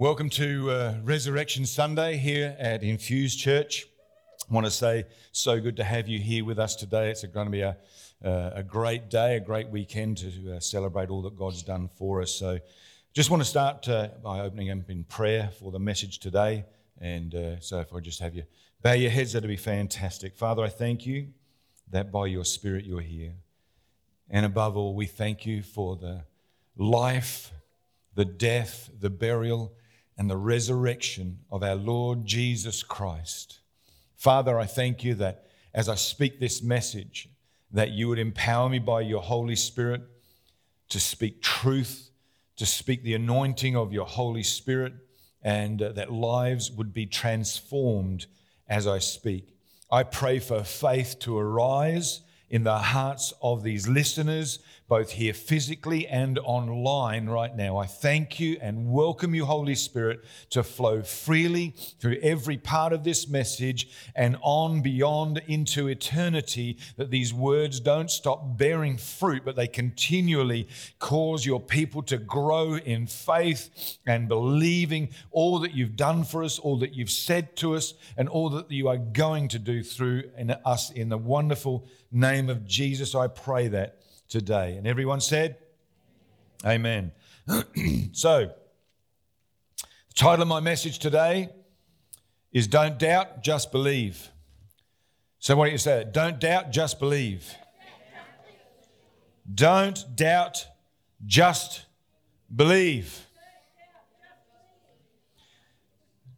Welcome to uh, Resurrection Sunday here at Infused Church. I want to say, so good to have you here with us today. It's going to be a, uh, a great day, a great weekend to uh, celebrate all that God's done for us. So, just want to start uh, by opening up in prayer for the message today. And uh, so, if I just have you bow your heads, that'd be fantastic. Father, I thank you that by your Spirit you're here. And above all, we thank you for the life, the death, the burial, and the resurrection of our Lord Jesus Christ. Father, I thank you that as I speak this message, that you would empower me by your Holy Spirit to speak truth, to speak the anointing of your Holy Spirit, and uh, that lives would be transformed as I speak. I pray for faith to arise in the hearts of these listeners both here physically and online right now. I thank you and welcome you, Holy Spirit, to flow freely through every part of this message and on beyond into eternity, that these words don't stop bearing fruit, but they continually cause your people to grow in faith and believing all that you've done for us, all that you've said to us, and all that you are going to do through in us in the wonderful name of Jesus. I pray that today. And everyone said, Amen. so, the title of my message today is Don't Doubt, Just Believe. So, what do you say? Don't doubt, just believe. Don't doubt, just believe.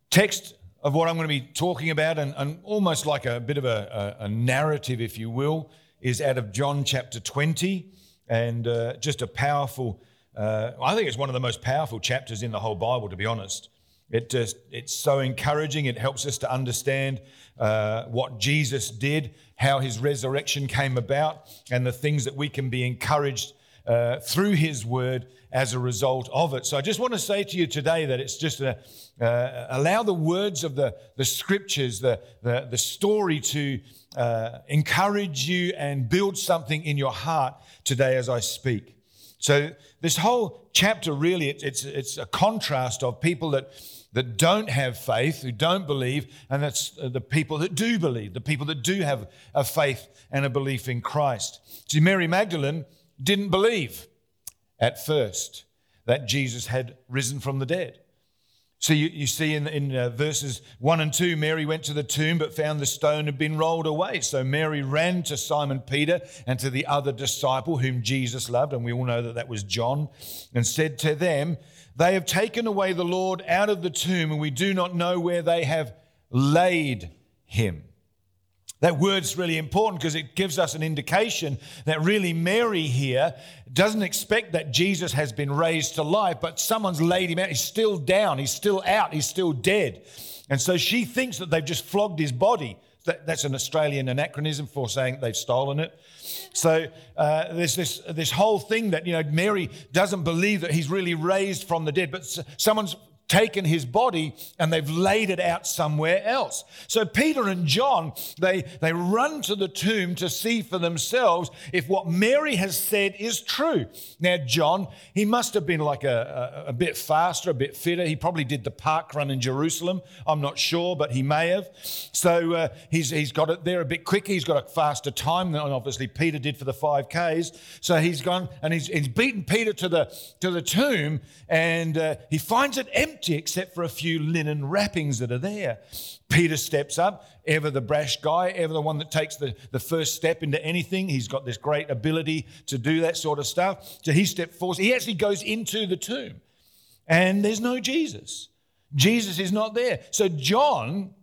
Text of what I'm going to be talking about, and, and almost like a bit of a, a, a narrative, if you will, is out of John chapter 20, and uh, just a powerful, uh, I think it's one of the most powerful chapters in the whole Bible, to be honest. It just, it's so encouraging. It helps us to understand uh, what Jesus did, how his resurrection came about, and the things that we can be encouraged uh, through his word as a result of it. So I just want to say to you today that it's just a, uh, allow the words of the, the scriptures, the, the, the story to uh, encourage you and build something in your heart today as I speak. So this whole chapter really, it's, it's, it's a contrast of people that that don't have faith, who don't believe, and it's uh, the people that do believe, the people that do have a faith and a belief in Christ. See, Mary Magdalene didn't believe at first that Jesus had risen from the dead. So you, you see in, in uh, verses 1 and 2, Mary went to the tomb but found the stone had been rolled away. So Mary ran to Simon Peter and to the other disciple whom Jesus loved, and we all know that that was John, and said to them, They have taken away the Lord out of the tomb, and we do not know where they have laid him. That word's really important because it gives us an indication that really Mary here doesn't expect that Jesus has been raised to life, but someone's laid him out. He's still down, he's still out, he's still dead. And so she thinks that they've just flogged his body. That's an Australian anachronism for saying they've stolen it. So uh, there's this, this whole thing that, you know, Mary doesn't believe that he's really raised from the dead, but someone's taken his body and they've laid it out somewhere else. So Peter and John, they, they run to the tomb to see for themselves if what Mary has said is true. Now, John, he must have been like a, a, a bit faster, a bit fitter. He probably did the park run in Jerusalem. I'm not sure, but he may have. So uh, he's, he's got it there a bit quicker. He's got a faster time than obviously Peter did for the 5Ks. So he's gone and he's, he's beaten Peter to the, to the tomb and uh, he finds it empty empty except for a few linen wrappings that are there. Peter steps up, ever the brash guy, ever the one that takes the, the first step into anything. He's got this great ability to do that sort of stuff. So he steps forward. He actually goes into the tomb, and there's no Jesus. Jesus is not there. So John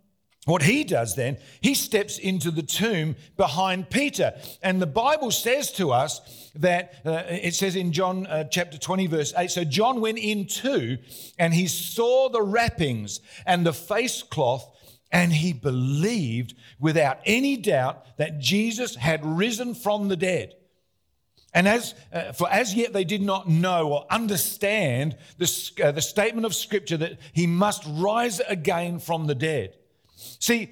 what he does then, he steps into the tomb behind Peter. And the Bible says to us that uh, it says in John uh, chapter 20, verse 8 so John went in too, and he saw the wrappings and the face cloth, and he believed without any doubt that Jesus had risen from the dead. And as, uh, for as yet they did not know or understand the, uh, the statement of Scripture that he must rise again from the dead. See,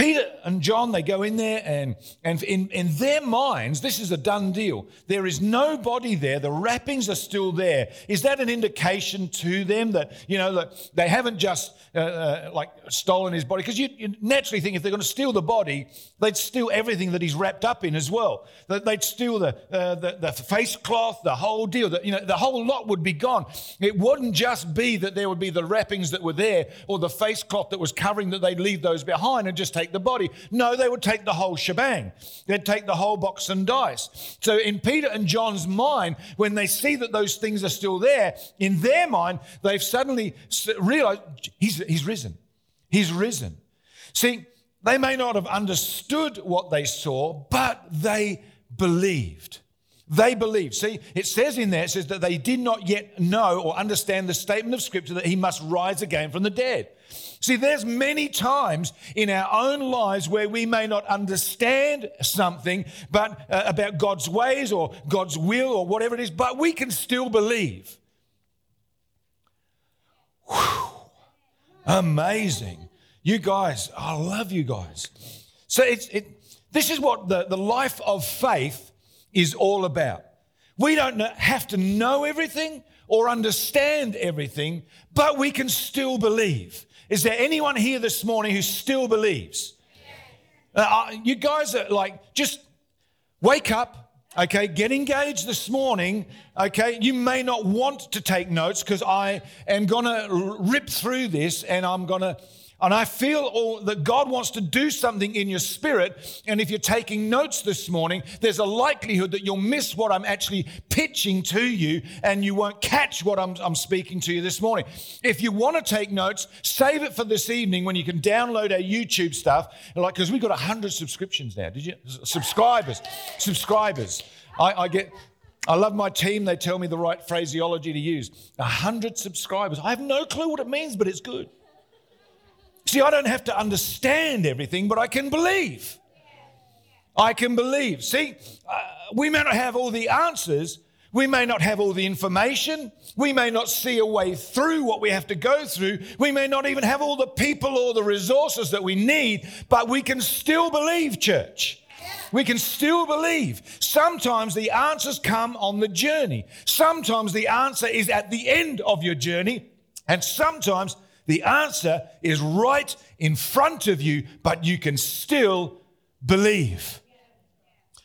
Peter and John, they go in there, and, and in, in their minds, this is a done deal. There is nobody there. The wrappings are still there. Is that an indication to them that, you know, that they haven't just uh, uh, like stolen his body? Because you, you, naturally think if they're going to steal the body, they'd steal everything that he's wrapped up in as well. They'd steal the, uh, the, the face cloth, the whole deal. You know, the whole lot would be gone. It wouldn't just be that there would be the wrappings that were there or the face cloth that was covering that they'd leave those behind and just take the body. No, they would take the whole shebang. They'd take the whole box and dice. So in Peter and John's mind, when they see that those things are still there, in their mind, they've suddenly realized he's, he's risen. He's risen. See, they may not have understood what they saw, but they believed. They believed. See, it says in there, it says that they did not yet know or understand the statement of Scripture that he must rise again from the dead. See, there's many times in our own lives where we may not understand something but uh, about God's ways or God's will or whatever it is, but we can still believe. Whew. Amazing. You guys, I love you guys. So it's it, this is what the, the life of faith is all about. We don't have to know everything or understand everything, but we can still believe. Is there anyone here this morning who still believes? Uh, uh, you guys are like, just wake up, okay? Get engaged this morning, okay? You may not want to take notes because I am going to rip through this and I'm going to and I feel all, that God wants to do something in your spirit. And if you're taking notes this morning, there's a likelihood that you'll miss what I'm actually pitching to you and you won't catch what I'm, I'm speaking to you this morning. If you want to take notes, save it for this evening when you can download our YouTube stuff. Like, because we've got 100 subscriptions now. Did you? Subscribers. Subscribers. I, I get. I love my team. They tell me the right phraseology to use. 100 subscribers. I have no clue what it means, but it's good. See, I don't have to understand everything, but I can believe. I can believe. See, uh, we may not have all the answers. We may not have all the information. We may not see a way through what we have to go through. We may not even have all the people or the resources that we need, but we can still believe, church. We can still believe. Sometimes the answers come on the journey. Sometimes the answer is at the end of your journey. And sometimes the answer is right in front of you, but you can still believe.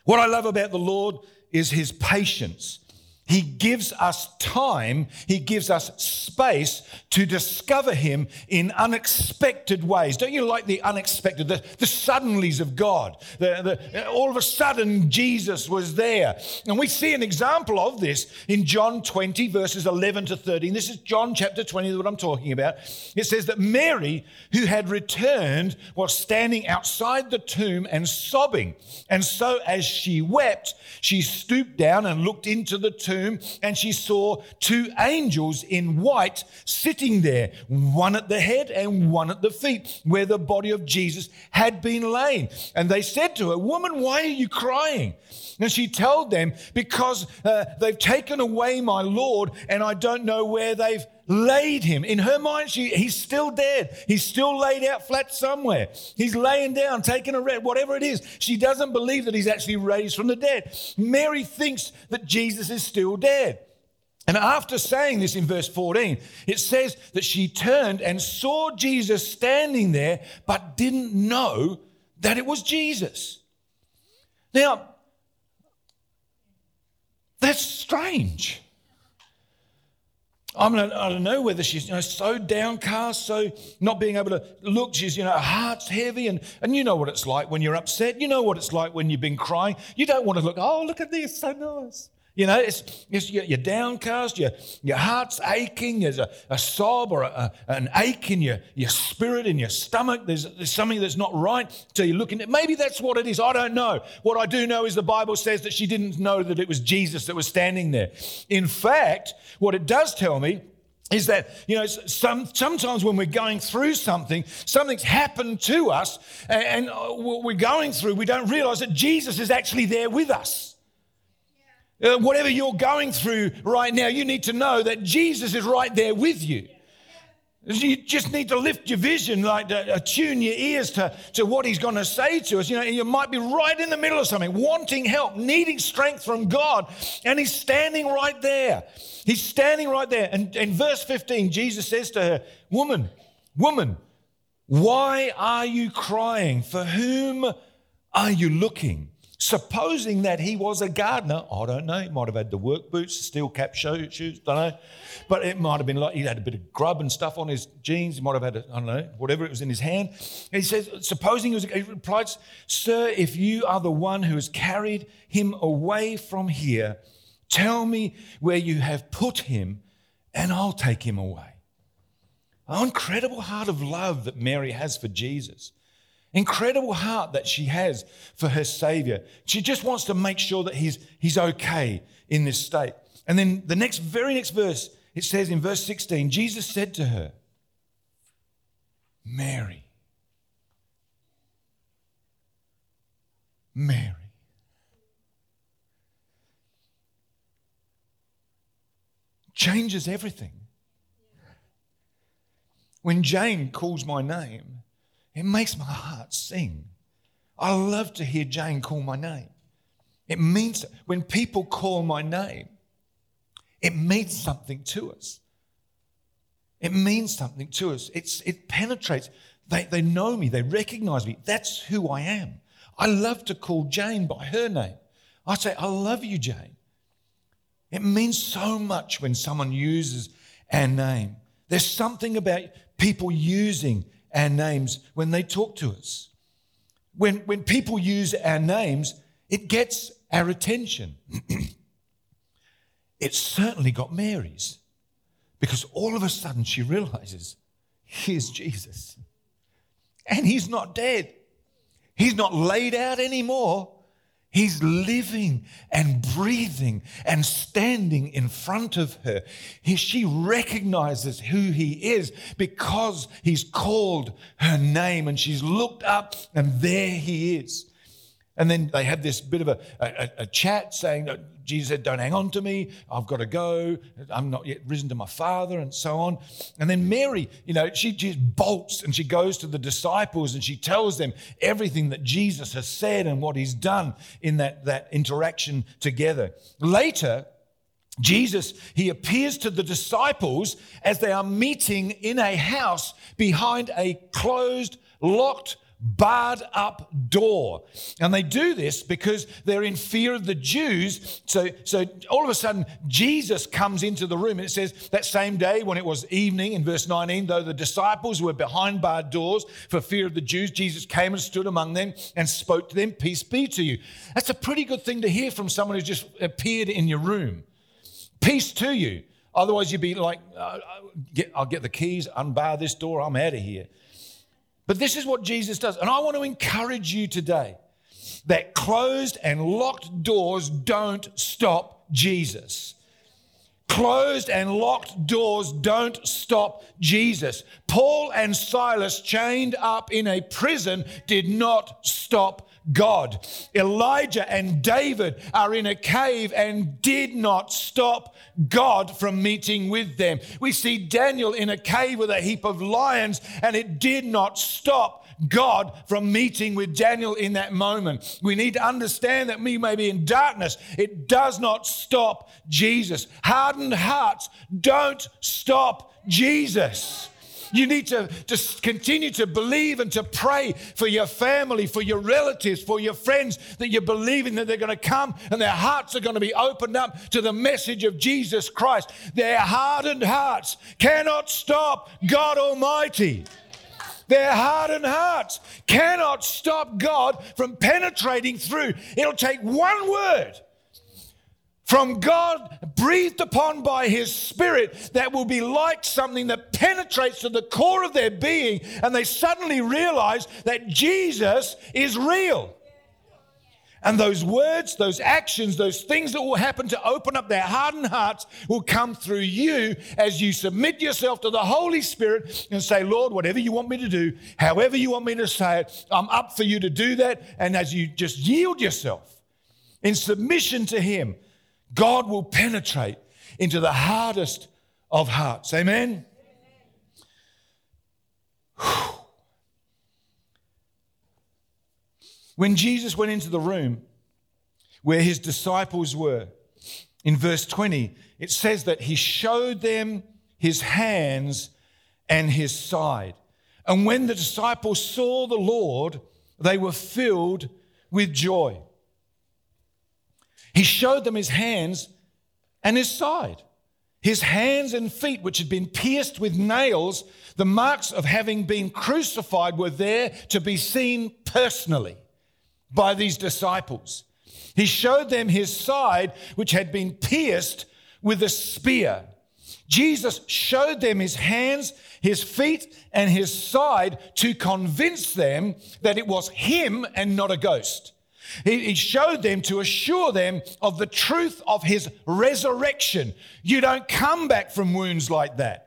What I love about the Lord is his patience. He gives us time, He gives us space to discover Him in unexpected ways. Don't you like the unexpected, the, the suddenlies of God? The, the, all of a sudden, Jesus was there. And we see an example of this in John 20, verses 11 to 13. This is John chapter 20, what I'm talking about. It says that Mary, who had returned, was standing outside the tomb and sobbing. And so, as she wept, she stooped down and looked into the tomb tomb and she saw two angels in white sitting there, one at the head and one at the feet, where the body of Jesus had been laid. And they said to her, Woman, why are you crying? And she told them, Because uh, they've taken away my Lord, and I don't know where they've laid him. In her mind, she, he's still dead. He's still laid out flat somewhere. He's laying down, taking a rest, whatever it is. She doesn't believe that he's actually raised from the dead. Mary thinks that Jesus is still dead. And after saying this in verse 14, it says that she turned and saw Jesus standing there, but didn't know that it was Jesus. Now, that's strange. I I don't know whether she's you know, so downcast, so not being able to look. She's, you know, her heart's heavy. And, and you know what it's like when you're upset. You know what it's like when you've been crying. You don't want to look, oh, look at this, so nice. You know, it's, it's you're downcast, your, your heart's aching, there's a, a sob or a, a, an ache in your, your spirit, in your stomach, there's, there's something that's not right. So you're looking at maybe that's what it is. I don't know. What I do know is the Bible says that she didn't know that it was Jesus that was standing there. In fact, what it does tell me is that you know some, sometimes when we're going through something something's happened to us and, and what we're going through we don't realize that jesus is actually there with us uh, whatever you're going through right now, you need to know that Jesus is right there with you. You just need to lift your vision, like to attune your ears to, to what he's going to say to us. You know, you might be right in the middle of something, wanting help, needing strength from God, and he's standing right there. He's standing right there. And in verse 15, Jesus says to her, Woman, woman, why are you crying? For whom are you looking? Supposing that he was a gardener. I don't know. He might have had the work boots, steel cap shoes, I don't know. But it might have been like he had a bit of grub and stuff on his jeans. He might have had, I don't know, whatever it was in his hand. And he says, supposing he was, he replied, Sir, if you are the one who has carried him away from here, tell me where you have put him and I'll take him away. An incredible heart of love that Mary has for Jesus incredible heart that she has for her Savior. She just wants to make sure that he's, he's okay in this state. And then the next, very next verse, it says in verse 16, Jesus said to her, Mary. Mary. Changes everything. When Jane calls my name, it makes my heart sing. I love to hear Jane call my name. It means when people call my name, it means something to us. It means something to us. It's, it penetrates. They, they know me, they recognize me. That's who I am. I love to call Jane by her name. I say, I love you, Jane. It means so much when someone uses our name. There's something about people using our names when they talk to us. When, when people use our names, it gets our attention. it certainly got Mary's because all of a sudden she realizes here's Jesus. And he's not dead, he's not laid out anymore. He's living and breathing and standing in front of her. He, she recognizes who he is because he's called her name and she's looked up and there he is. And then they have this bit of a, a, a chat saying Jesus said, Don't hang on to me. I've got to go. I'm not yet risen to my Father, and so on. And then Mary, you know, she just bolts and she goes to the disciples and she tells them everything that Jesus has said and what he's done in that, that interaction together. Later, Jesus, he appears to the disciples as they are meeting in a house behind a closed, locked barred up door. And they do this because they're in fear of the Jews. So, so all of a sudden, Jesus comes into the room. And it says that same day when it was evening in verse 19, though the disciples were behind barred doors for fear of the Jews, Jesus came and stood among them and spoke to them, Peace be to you. That's a pretty good thing to hear from someone who's just appeared in your room. Peace to you. Otherwise, you'd be like, uh, I'll get the keys, unbar this door, I'm out of here. But this is what Jesus does. And I want to encourage you today that closed and locked doors don't stop Jesus. Closed and locked doors don't stop Jesus. Paul and Silas, chained up in a prison, did not stop God. Elijah and David are in a cave and did not stop God from meeting with them. We see Daniel in a cave with a heap of lions and it did not stop God from meeting with Daniel in that moment. We need to understand that we may be in darkness. It does not stop Jesus. Hardened hearts don't stop Jesus. You need to just continue to believe and to pray for your family, for your relatives, for your friends, that you're believing that they're going to come and their hearts are going to be opened up to the message of Jesus Christ. Their hardened hearts cannot stop God Almighty. Their hardened hearts cannot stop God from penetrating through. It'll take one word from God, breathed upon by His Spirit, that will be like something that penetrates to the core of their being, and they suddenly realize that Jesus is real. And those words, those actions, those things that will happen to open up their hardened hearts will come through you as you submit yourself to the Holy Spirit and say, Lord, whatever you want me to do, however you want me to say it, I'm up for you to do that. And as you just yield yourself in submission to Him, God will penetrate into the hardest of hearts. Amen? Amen. When Jesus went into the room where his disciples were, in verse 20, it says that he showed them his hands and his side. And when the disciples saw the Lord, they were filled with joy. He showed them his hands and his side. His hands and feet, which had been pierced with nails, the marks of having been crucified were there to be seen personally by these disciples. He showed them his side, which had been pierced with a spear. Jesus showed them his hands, his feet, and his side to convince them that it was him and not a ghost. He, showed them to assure them of the truth of his resurrection. You don't come back from wounds like that.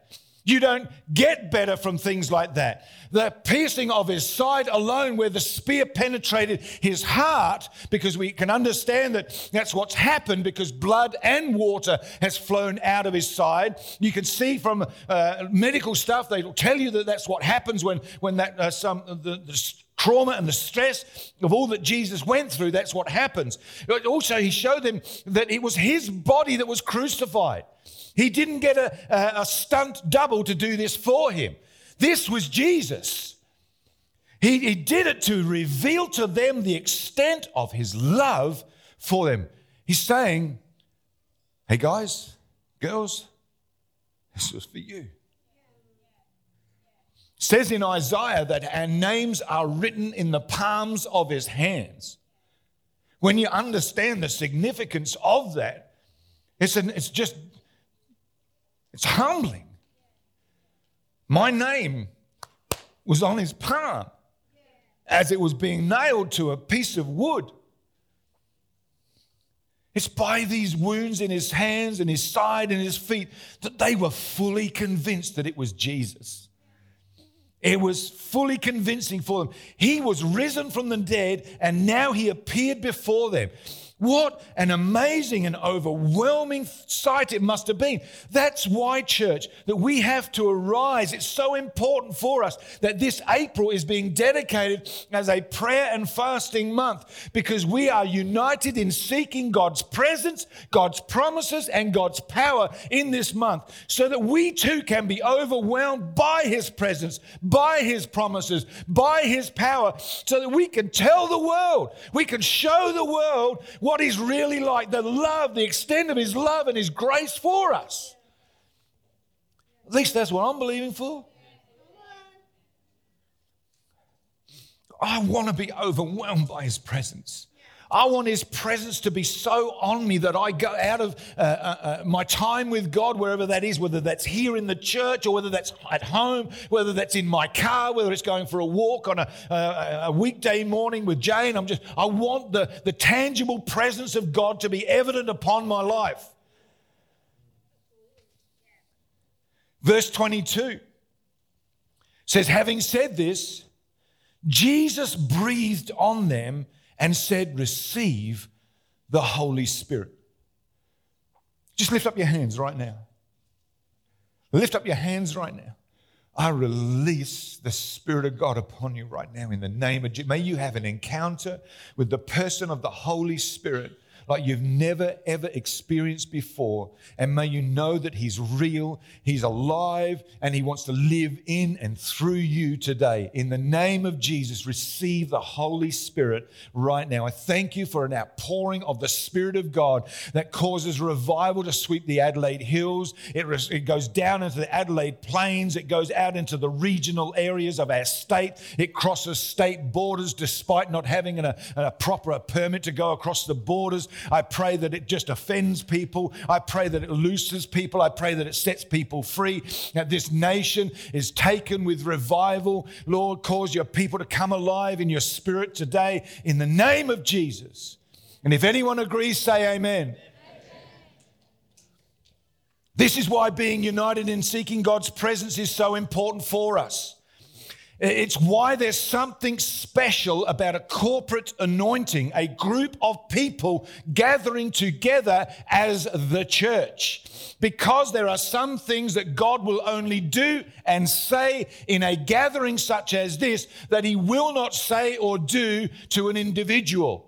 You don't get better from things like that. The piercing of his side alone, where the spear penetrated his heart, because we can understand that that's what's happened because blood and water has flown out of his side. You can see from uh, medical stuff, they will tell you that that's what happens when, when that, uh, some, the, the trauma and the stress of all that Jesus went through, that's what happens. Also, he showed them that it was his body that was crucified. He didn't get a, a, a stunt double to do this for him. This was Jesus. He, he did it to reveal to them the extent of his love for them. He's saying, Hey guys, girls, this was for you. Says in Isaiah that our names are written in the palms of his hands. When you understand the significance of that, it's, an, it's just it's humbling. My name was on his palm as it was being nailed to a piece of wood. It's by these wounds in his hands and his side and his feet that they were fully convinced that it was Jesus. It was fully convincing for them. He was risen from the dead and now he appeared before them. What an amazing and overwhelming sight it must have been. That's why, church, that we have to arise. It's so important for us that this April is being dedicated as a prayer and fasting month because we are united in seeking God's presence, God's promises, and God's power in this month so that we too can be overwhelmed by His presence, by His promises, by His power, so that we can tell the world, we can show the world what He's really like, the love, the extent of His love and His grace for us. At least that's what I'm believing for. I want to be overwhelmed by His presence. I want His presence to be so on me that I go out of uh, uh, uh, my time with God, wherever that is, whether that's here in the church or whether that's at home, whether that's in my car, whether it's going for a walk on a, a, a weekday morning with Jane. I'm just, I want the, the tangible presence of God to be evident upon my life. Verse 22 says, Having said this, Jesus breathed on them and said, Receive the Holy Spirit. Just lift up your hands right now. Lift up your hands right now. I release the Spirit of God upon you right now in the name of Jesus. May you have an encounter with the person of the Holy Spirit like you've never ever experienced before. And may you know that He's real, He's alive, and He wants to live in and through you today. In the name of Jesus, receive the Holy Spirit right now. I thank you for an outpouring of the Spirit of God that causes revival to sweep the Adelaide Hills. It, it goes down into the Adelaide Plains, it goes out into the regional areas of our state, it crosses state borders despite not having a, a proper permit to go across the borders. I pray that it just offends people. I pray that it looses people. I pray that it sets people free. That this nation is taken with revival. Lord, cause your people to come alive in your spirit today in the name of Jesus. And if anyone agrees, say amen. This is why being united in seeking God's presence is so important for us. It's why there's something special about a corporate anointing, a group of people gathering together as the church. Because there are some things that God will only do and say in a gathering such as this that He will not say or do to an individual.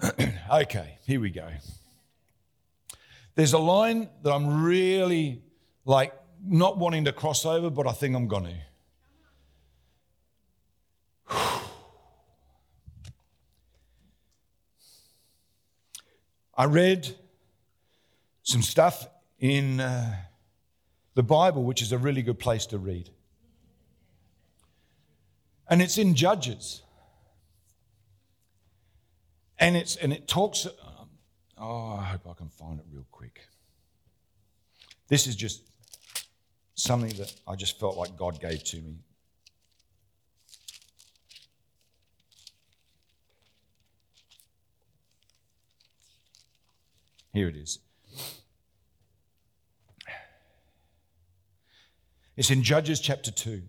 okay, here we go. There's a line that I'm really like not wanting to cross over, but I think I'm going to. I read some stuff in uh, the Bible, which is a really good place to read. And it's in Judges. And, it's, and it talks, Oh, I hope I can find it real quick. This is just something that I just felt like God gave to me. Here it is. It's in Judges chapter 2.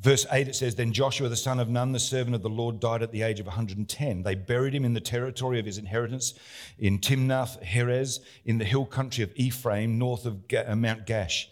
Verse 8, it says, Then Joshua the son of Nun, the servant of the Lord, died at the age of 110. They buried him in the territory of his inheritance in Timnath Heres, in the hill country of Ephraim, north of uh, Mount Gaash.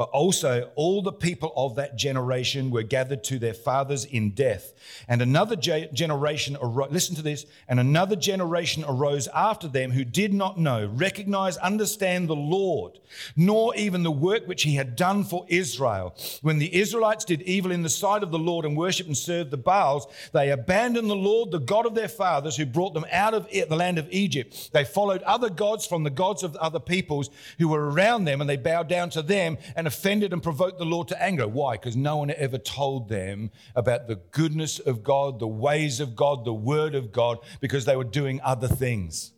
Uh, also, all the people of that generation were gathered to their fathers in death. And another generation, arose, listen to this, and another generation arose after them who did not know, recognize, understand the Lord, nor even the work which he had done for Israel. When the Israelites did evil in the sight of the Lord and worshiped and served the Baals, they abandoned the Lord, the God of their fathers, who brought them out of the land of Egypt. They followed other gods from the gods of other peoples who were around them, and they bowed down to them and offended and provoked the Lord to anger. Why? Because no one ever told them about the goodness of God, the ways of God, the word of God, because they were doing other things.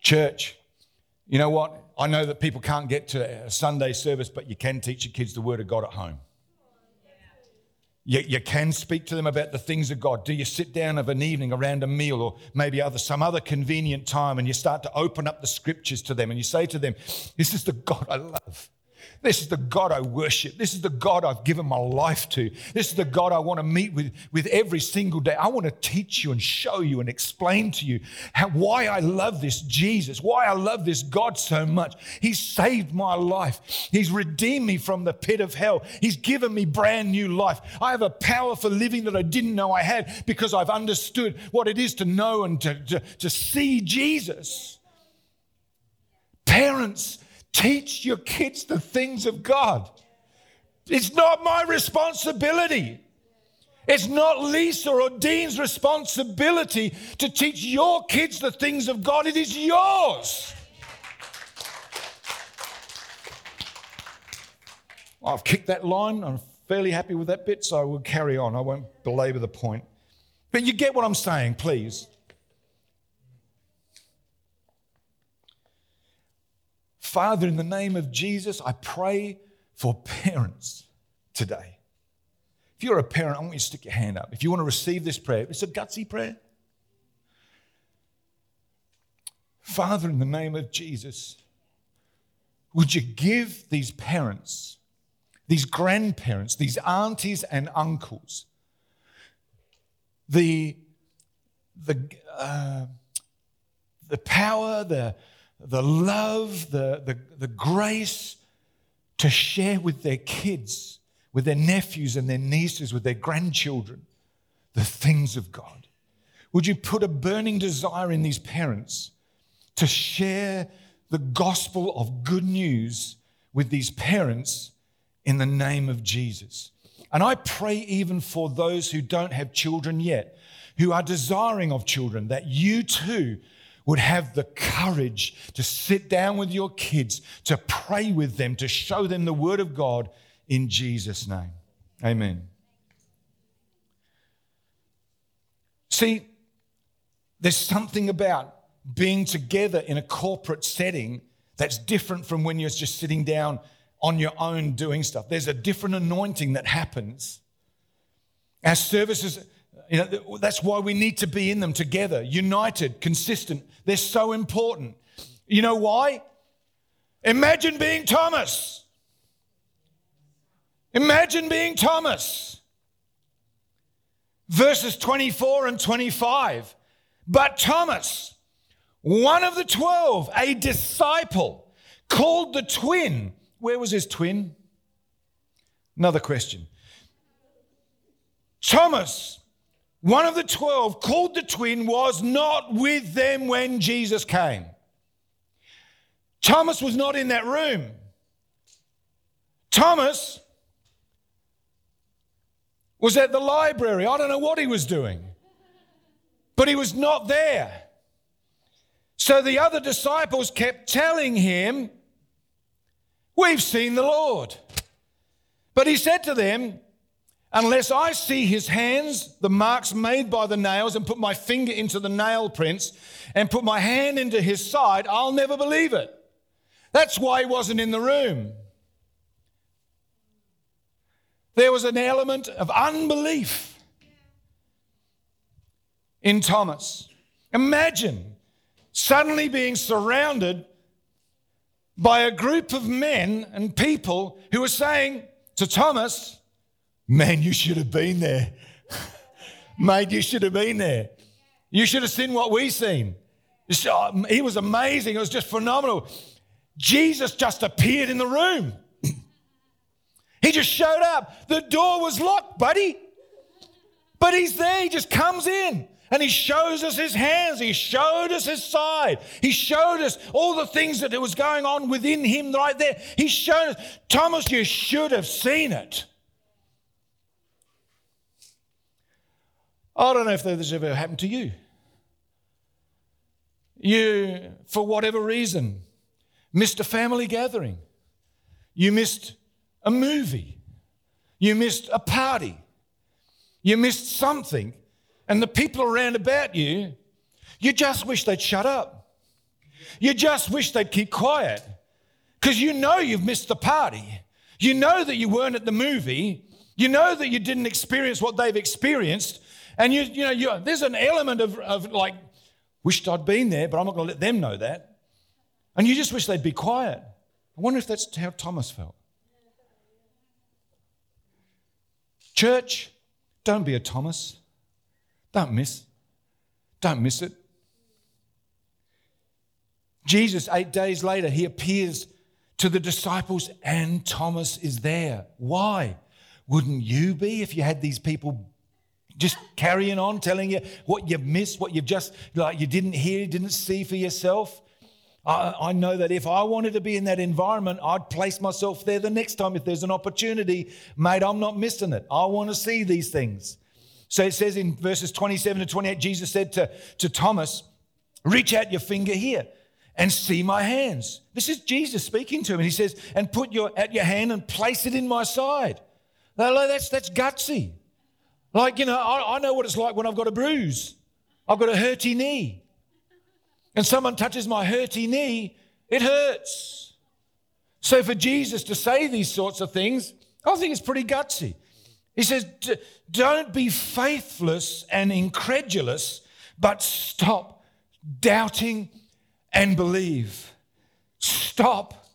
Church, you know what? I know that people can't get to a Sunday service, but you can teach your kids the word of God at home. You, you can speak to them about the things of God. Do you sit down of an evening around a meal or maybe other, some other convenient time and you start to open up the scriptures to them and you say to them, This is the God I love. This is the God I worship. This is the God I've given my life to. This is the God I want to meet with, with every single day. I want to teach you and show you and explain to you how, why I love this Jesus, why I love this God so much. He's saved my life. He's redeemed me from the pit of hell. He's given me brand new life. I have a power for living that I didn't know I had because I've understood what it is to know and to, to, to see Jesus. Parents, Teach your kids the things of God. It's not my responsibility. It's not Lisa or Dean's responsibility to teach your kids the things of God. It is yours. I've kicked that line. I'm fairly happy with that bit, so I will carry on. I won't belabor the point. But you get what I'm saying, please. Father, in the name of Jesus, I pray for parents today. If you're a parent, I want you to stick your hand up. If you want to receive this prayer, it's a gutsy prayer. Father, in the name of Jesus, would you give these parents, these grandparents, these aunties and uncles, the, the, uh, the power, the, the love, the, the, the grace to share with their kids, with their nephews and their nieces, with their grandchildren, the things of God? Would you put a burning desire in these parents to share the gospel of good news with these parents in the name of Jesus? And I pray even for those who don't have children yet, who are desiring of children, that you too would have the courage to sit down with your kids, to pray with them, to show them the Word of God in Jesus' name. Amen. See, there's something about being together in a corporate setting that's different from when you're just sitting down on your own doing stuff. There's a different anointing that happens. Our services you know, that's why we need to be in them together, united, consistent. They're so important. You know why? Imagine being Thomas. Imagine being Thomas. Verses 24 and 25. But Thomas, one of the twelve, a disciple, called the twin. Where was his twin? Another question. Thomas, one of the twelve, called the twin, was not with them when Jesus came. Thomas was not in that room. Thomas was at the library. I don't know what he was doing, but he was not there. So the other disciples kept telling him, We've seen the Lord. But he said to them, Unless I see his hands, the marks made by the nails, and put my finger into the nail prints, and put my hand into his side, I'll never believe it. That's why he wasn't in the room. There was an element of unbelief in Thomas. Imagine suddenly being surrounded by a group of men and people who were saying to Thomas, Man, you should have been there. Mate, you should have been there. You should have seen what we seen. Oh, he was amazing. It was just phenomenal. Jesus just appeared in the room. he just showed up. The door was locked, buddy. But he's there. He just comes in and he shows us his hands. He showed us his side. He showed us all the things that was going on within him right there. He showed us. Thomas, you should have seen it. I don't know if this ever happened to you. You, for whatever reason, missed a family gathering. You missed a movie. You missed a party. You missed something. And the people around about you, you just wish they'd shut up. You just wish they'd keep quiet because you know you've missed the party. You know that you weren't at the movie. You know that you didn't experience what they've experienced. And you, you know, you, there's an element of, of like, wished I'd been there, but I'm not going to let them know that. And you just wish they'd be quiet. I wonder if that's how Thomas felt. Church, don't be a Thomas. Don't miss. Don't miss it. Jesus, eight days later, he appears to the disciples and Thomas is there. Why? Wouldn't you be if you had these people just carrying on telling you what you've missed, what you've just, like you didn't hear, didn't see for yourself? I, I know that if I wanted to be in that environment, I'd place myself there the next time if there's an opportunity. Mate, I'm not missing it. I want to see these things. So it says in verses 27 to 28, Jesus said to, to Thomas, Reach out your finger here and see my hands. This is Jesus speaking to him. And he says, And put your at your hand and place it in my side. That's, that's gutsy. Like, you know, I, I know what it's like when I've got a bruise, I've got a hurty knee and someone touches my hurty knee, it hurts. So for Jesus to say these sorts of things, I think it's pretty gutsy. He says, Don't be faithless and incredulous, but stop doubting and believe. Stop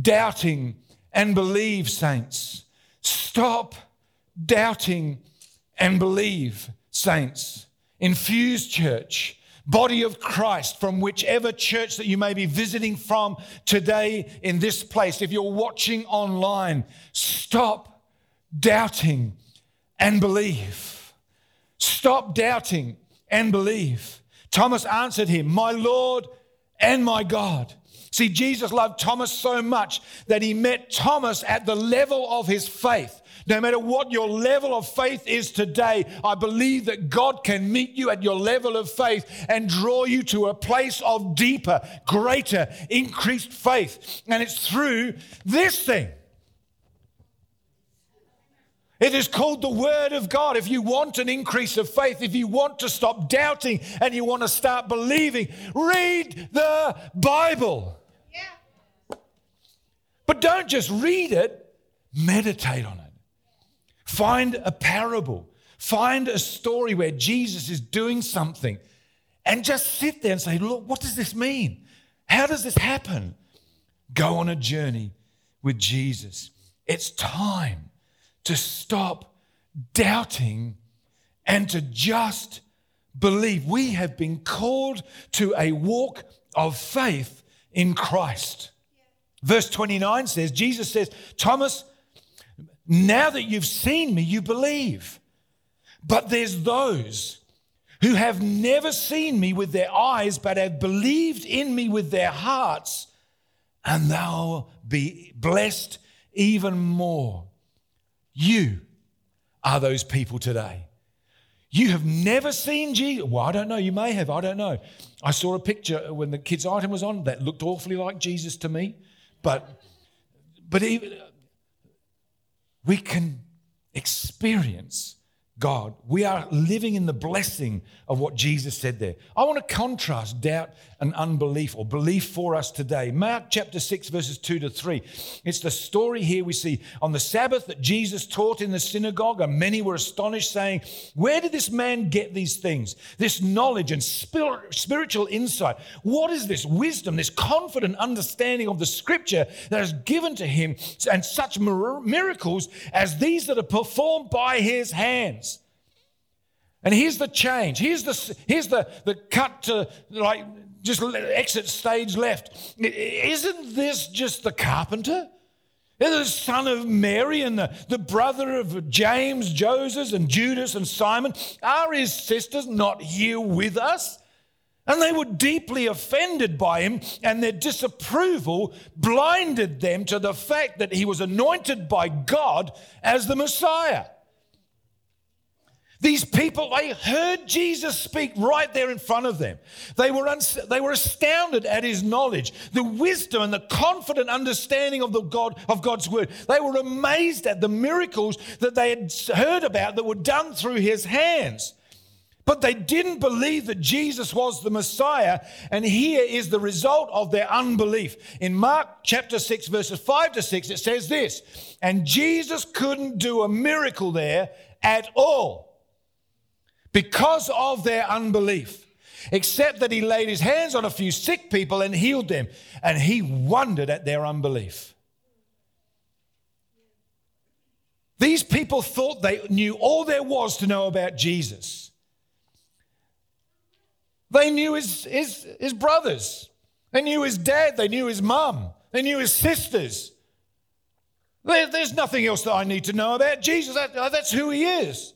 doubting and believe, saints. Stop doubting and believe, saints. Infused church body of Christ from whichever church that you may be visiting from today in this place. If you're watching online, stop doubting and believe. Stop doubting and believe. Thomas answered him, My Lord and my God. See, Jesus loved Thomas so much that he met Thomas at the level of his faith. No matter what your level of faith is today, I believe that God can meet you at your level of faith and draw you to a place of deeper, greater, increased faith. And it's through this thing. It is called the Word of God. If you want an increase of faith, if you want to stop doubting and you want to start believing, read the Bible. Yeah. But don't just read it, meditate on it. Find a parable, find a story where Jesus is doing something, and just sit there and say, Look, what does this mean? How does this happen? Go on a journey with Jesus. It's time to stop doubting and to just believe. We have been called to a walk of faith in Christ. Verse 29 says, Jesus says, Thomas, now that you've seen me, you believe. But there's those who have never seen me with their eyes, but have believed in me with their hearts, and they'll be blessed even more. You are those people today. You have never seen Jesus. Well, I don't know. You may have. I don't know. I saw a picture when the kids' item was on that looked awfully like Jesus to me. But, but even, we can experience God. We are living in the blessing of what Jesus said there. I want to contrast doubt and unbelief or belief for us today. Mark chapter 6, verses 2 to 3. It's the story here we see on the Sabbath that Jesus taught in the synagogue, and many were astonished, saying, Where did this man get these things? This knowledge and spiritual insight. What is this wisdom, this confident understanding of the scripture that is given to him, and such miracles as these that are performed by his hands? And here's the change. Here's the, here's the, the cut to like just exit stage left. Isn't this just the carpenter? The son of Mary and the, the brother of James, Joseph, and Judas and Simon. Are his sisters not here with us? And they were deeply offended by him, and their disapproval blinded them to the fact that he was anointed by God as the Messiah. These people, they heard Jesus speak right there in front of them. They were, they were astounded at his knowledge, the wisdom and the confident understanding of, the God, of God's word. They were amazed at the miracles that they had heard about that were done through his hands. But they didn't believe that Jesus was the Messiah. And here is the result of their unbelief. In Mark chapter 6, verses 5 to 6, it says this And Jesus couldn't do a miracle there at all because of their unbelief, except that he laid his hands on a few sick people and healed them. And he wondered at their unbelief. These people thought they knew all there was to know about Jesus. They knew his, his, his brothers, they knew his dad, they knew his mum, they knew his sisters. There, there's nothing else that I need to know about Jesus. That, that's who he is.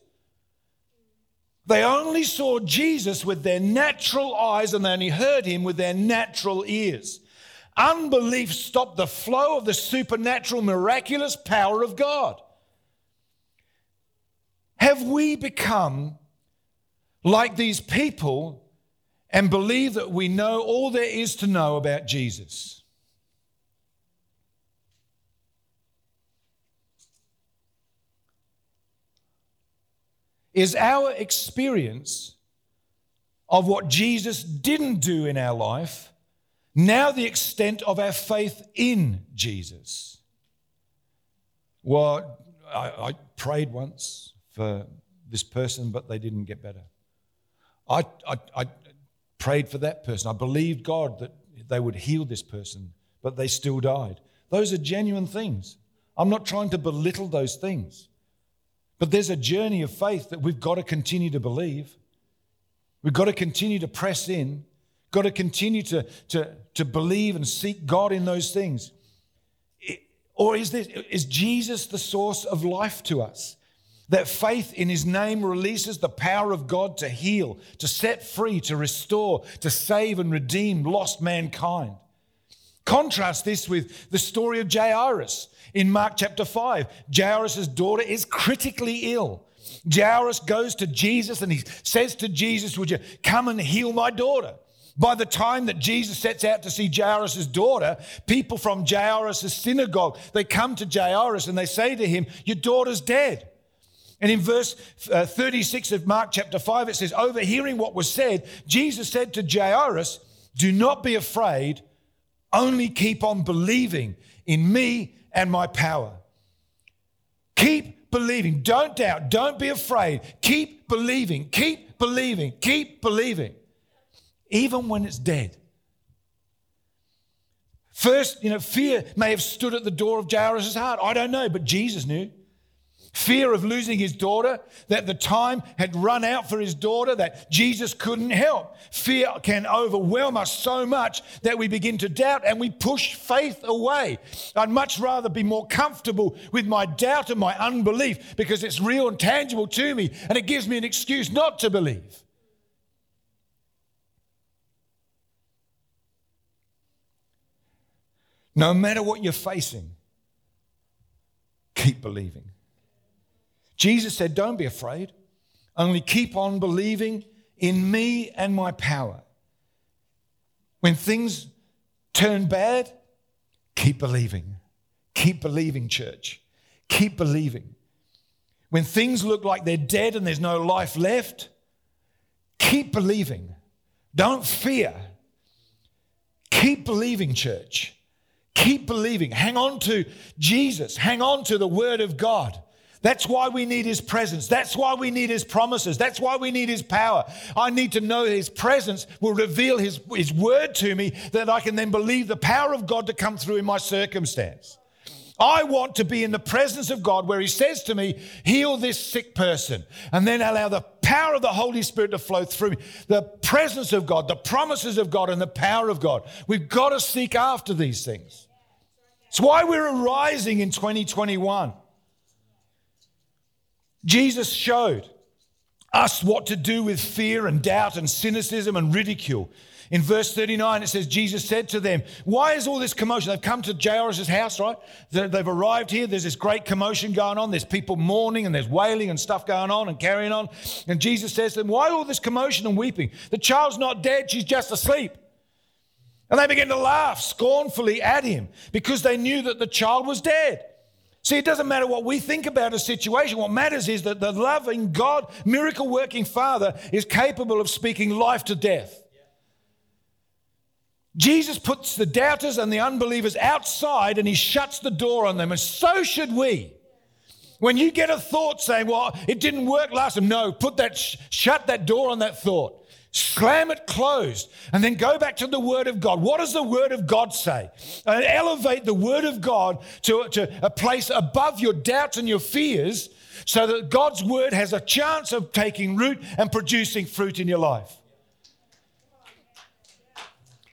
They only saw Jesus with their natural eyes and they only heard him with their natural ears. Unbelief stopped the flow of the supernatural, miraculous power of God. Have we become like these people and believe that we know all there is to know about Jesus? Is our experience of what Jesus didn't do in our life, now the extent of our faith in Jesus. Well, I, I prayed once for this person, but they didn't get better. I, I, I prayed for that person. I believed God that they would heal this person, but they still died. Those are genuine things. I'm not trying to belittle those things. But there's a journey of faith that we've got to continue to believe. We've got to continue to press in, got to continue to, to, to believe and seek God in those things. or is, this, is Jesus the source of life to us? That faith in his name releases the power of God to heal, to set free, to restore, to save and redeem lost mankind. Contrast this with the story of Jairus in Mark chapter 5. Jairus' daughter is critically ill. Jairus goes to Jesus and he says to Jesus, Would you come and heal my daughter? By the time that Jesus sets out to see Jairus' daughter, people from Jairus' synagogue, they come to Jairus and they say to him, Your daughter's dead. And in verse uh, 36 of Mark chapter 5, it says, Overhearing what was said, Jesus said to Jairus, Do not be afraid, only keep on believing in me and my power. Keep believing. Don't doubt. Don't be afraid. Keep believing. Keep believing. Keep believing. Even when it's dead. First, you know, fear may have stood at the door of Jairus' heart. I don't know, but Jesus knew. Fear of losing his daughter, that the time had run out for his daughter, that Jesus couldn't help. Fear can overwhelm us so much that we begin to doubt and we push faith away. I'd much rather be more comfortable with my doubt and my unbelief because it's real and tangible to me and it gives me an excuse not to believe. No matter what you're facing, keep believing. Jesus said, Don't be afraid, only keep on believing in me and my power. When things turn bad, keep believing. Keep believing, church. Keep believing. When things look like they're dead and there's no life left, keep believing. Don't fear. Keep believing, church. Keep believing. Hang on to Jesus. Hang on to the Word of God. That's why we need His presence. That's why we need His promises. That's why we need His power. I need to know His presence will reveal His, His Word to me that I can then believe the power of God to come through in my circumstance. I want to be in the presence of God where He says to me, heal this sick person, and then allow the power of the Holy Spirit to flow through me. The presence of God, the promises of God, and the power of God. We've got to seek after these things. It's why we're arising in 2021. Jesus showed us what to do with fear and doubt and cynicism and ridicule. In verse 39, it says, Jesus said to them, Why is all this commotion? They've come to Jairus' house, right? They've arrived here. There's this great commotion going on. There's people mourning and there's wailing and stuff going on and carrying on. And Jesus says to them, Why all this commotion and weeping? The child's not dead, she's just asleep. And they begin to laugh scornfully at him because they knew that the child was dead. See, it doesn't matter what we think about a situation. What matters is that the loving God, miracle working Father, is capable of speaking life to death. Jesus puts the doubters and the unbelievers outside and he shuts the door on them, and so should we. When you get a thought saying, Well, it didn't work last time, no, put that, shut that door on that thought slam it closed, and then go back to the Word of God. What does the Word of God say? And elevate the Word of God to, to a place above your doubts and your fears so that God's Word has a chance of taking root and producing fruit in your life.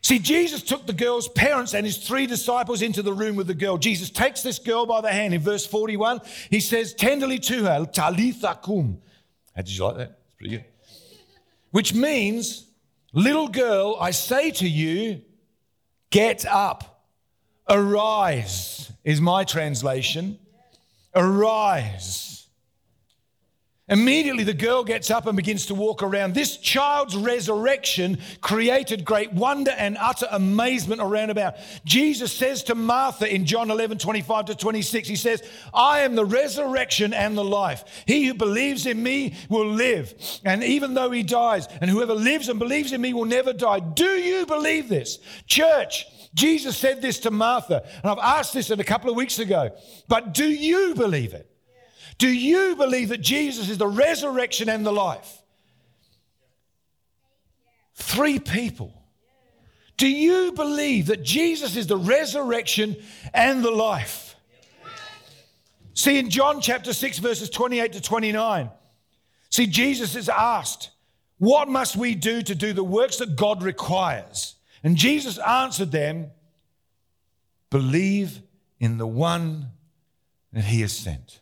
See, Jesus took the girl's parents and his three disciples into the room with the girl. Jesus takes this girl by the hand. In verse 41, he says tenderly to her, Talitha cum. How did you like that? It's pretty good which means, little girl, I say to you, get up, arise, is my translation. Arise. Immediately, the girl gets up and begins to walk around. This child's resurrection created great wonder and utter amazement around about. Jesus says to Martha in John 11, 25 to 26, He says, I am the resurrection and the life. He who believes in me will live. And even though he dies, and whoever lives and believes in me will never die. Do you believe this? Church, Jesus said this to Martha, and I've asked this a couple of weeks ago, but do you believe it? Do you believe that Jesus is the resurrection and the life? Three people. Do you believe that Jesus is the resurrection and the life? See, in John chapter 6, verses 28 to 29, see, Jesus is asked, What must we do to do the works that God requires? And Jesus answered them, Believe in the one that he has sent.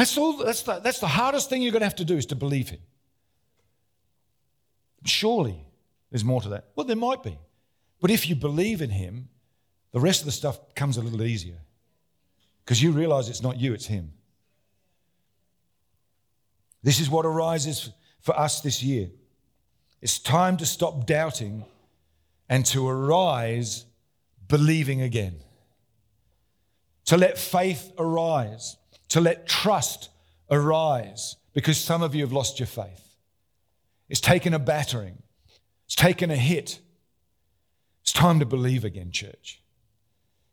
That's, all, that's, the, that's the hardest thing you're going to have to do is to believe Him. Surely there's more to that. Well, there might be. But if you believe in Him, the rest of the stuff comes a little easier because you realize it's not you, it's Him. This is what arises for us this year. It's time to stop doubting and to arise believing again. To let faith arise to let trust arise because some of you have lost your faith. It's taken a battering, it's taken a hit. It's time to believe again, church.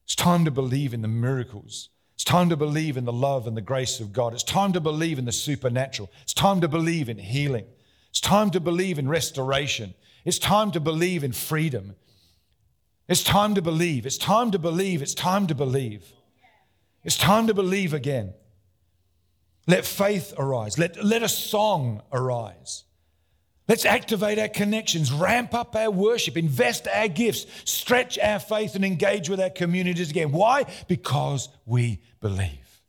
It's time to believe in the miracles. It's time to believe in the love and the grace of God. It's time to believe in the supernatural. It's time to believe in healing. It's time to believe in restoration. It's time to believe in freedom. It's time to believe. It's time to believe. It's time to believe. It's time to believe again. Let faith arise. Let, let a song arise. Let's activate our connections, ramp up our worship, invest our gifts, stretch our faith, and engage with our communities again. Why? Because we believe.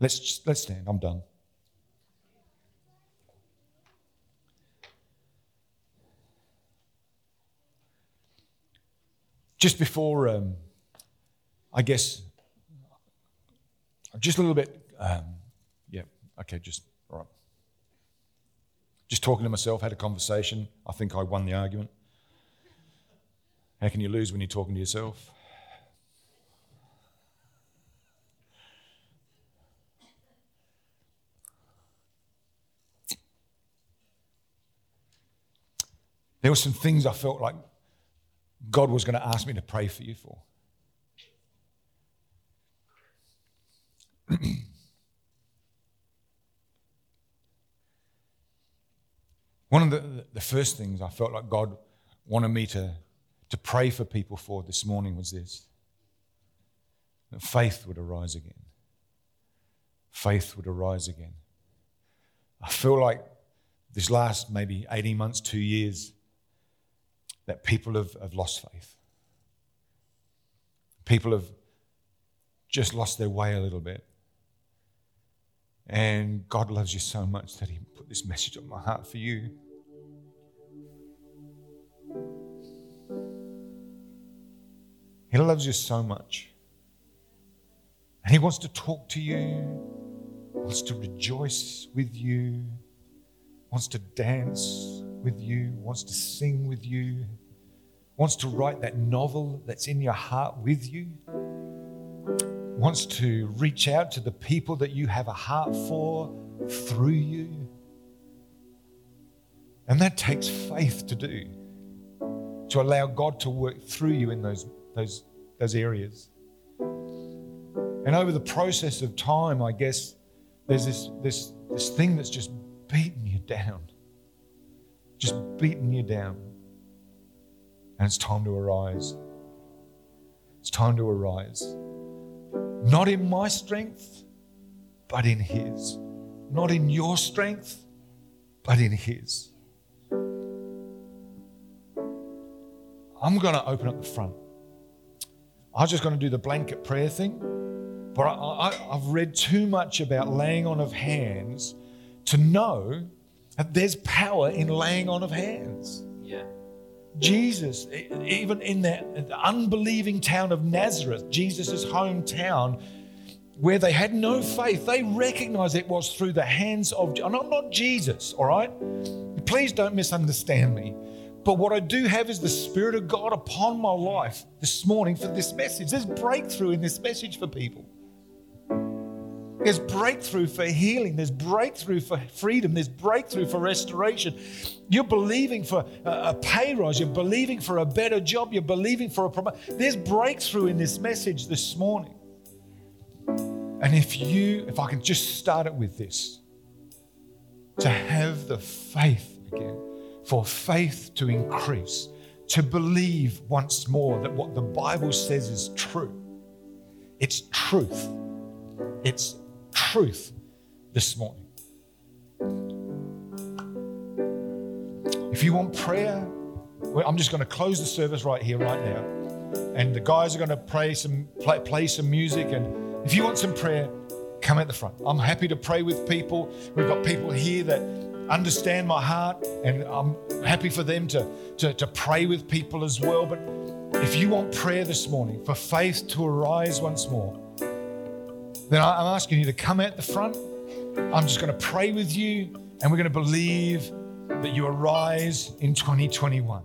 Let's, let's stand. I'm done. Just before, um, I guess, just a little bit, um, okay, just, all right. Just talking to myself, had a conversation. I think I won the argument. How can you lose when you're talking to yourself? There were some things I felt like God was going to ask me to pray for you for. One of the, the first things I felt like God wanted me to, to pray for people for this morning was this that faith would arise again. Faith would arise again. I feel like this last maybe 18 months, two years, that people have, have lost faith. People have just lost their way a little bit. And God loves you so much that He put this message on my heart for you. He loves you so much. And He wants to talk to you, wants to rejoice with you, wants to dance with you, wants to sing with you, wants to write that novel that's in your heart with you, wants to reach out to the people that you have a heart for through you. And that takes faith to do, to allow God to work through you in those, those, those areas. And over the process of time, I guess there's this, this, this thing that's just beating you down just beating you down. And it's time to arise. It's time to arise. Not in my strength, but in His. Not in your strength, but in His. I'm going to open up the front. I'm just going to do the blanket prayer thing. But I, have read too much about laying on of hands to know that there's power in laying on of hands. Yeah. Jesus, even in that unbelieving town of Nazareth, Jesus' hometown, where they had no faith, they recognized it was through the hands of, I'm not Jesus, all right? Please don't misunderstand me. But what I do have is the Spirit of God upon my life this morning for this message. There's breakthrough in this message for people. There's breakthrough for healing. There's breakthrough for freedom. There's breakthrough for restoration. You're believing for a pay rise. You're believing for a better job. You're believing for a promotion. There's breakthrough in this message this morning. And if you, if I can just start it with this, to have the faith again, for faith to increase, to believe once more that what the Bible says is true. It's truth. It's truth this morning. If you want prayer, well, I'm just going to close the service right here, right now. And the guys are going to some, play, play some music. And if you want some prayer, come at the front. I'm happy to pray with people. We've got people here that understand my heart, and I'm happy for them to, to, to pray with people as well. But if you want prayer this morning, for faith to arise once more, then I'm asking you to come at the front. I'm just going to pray with you, and we're going to believe that you arise in 2021.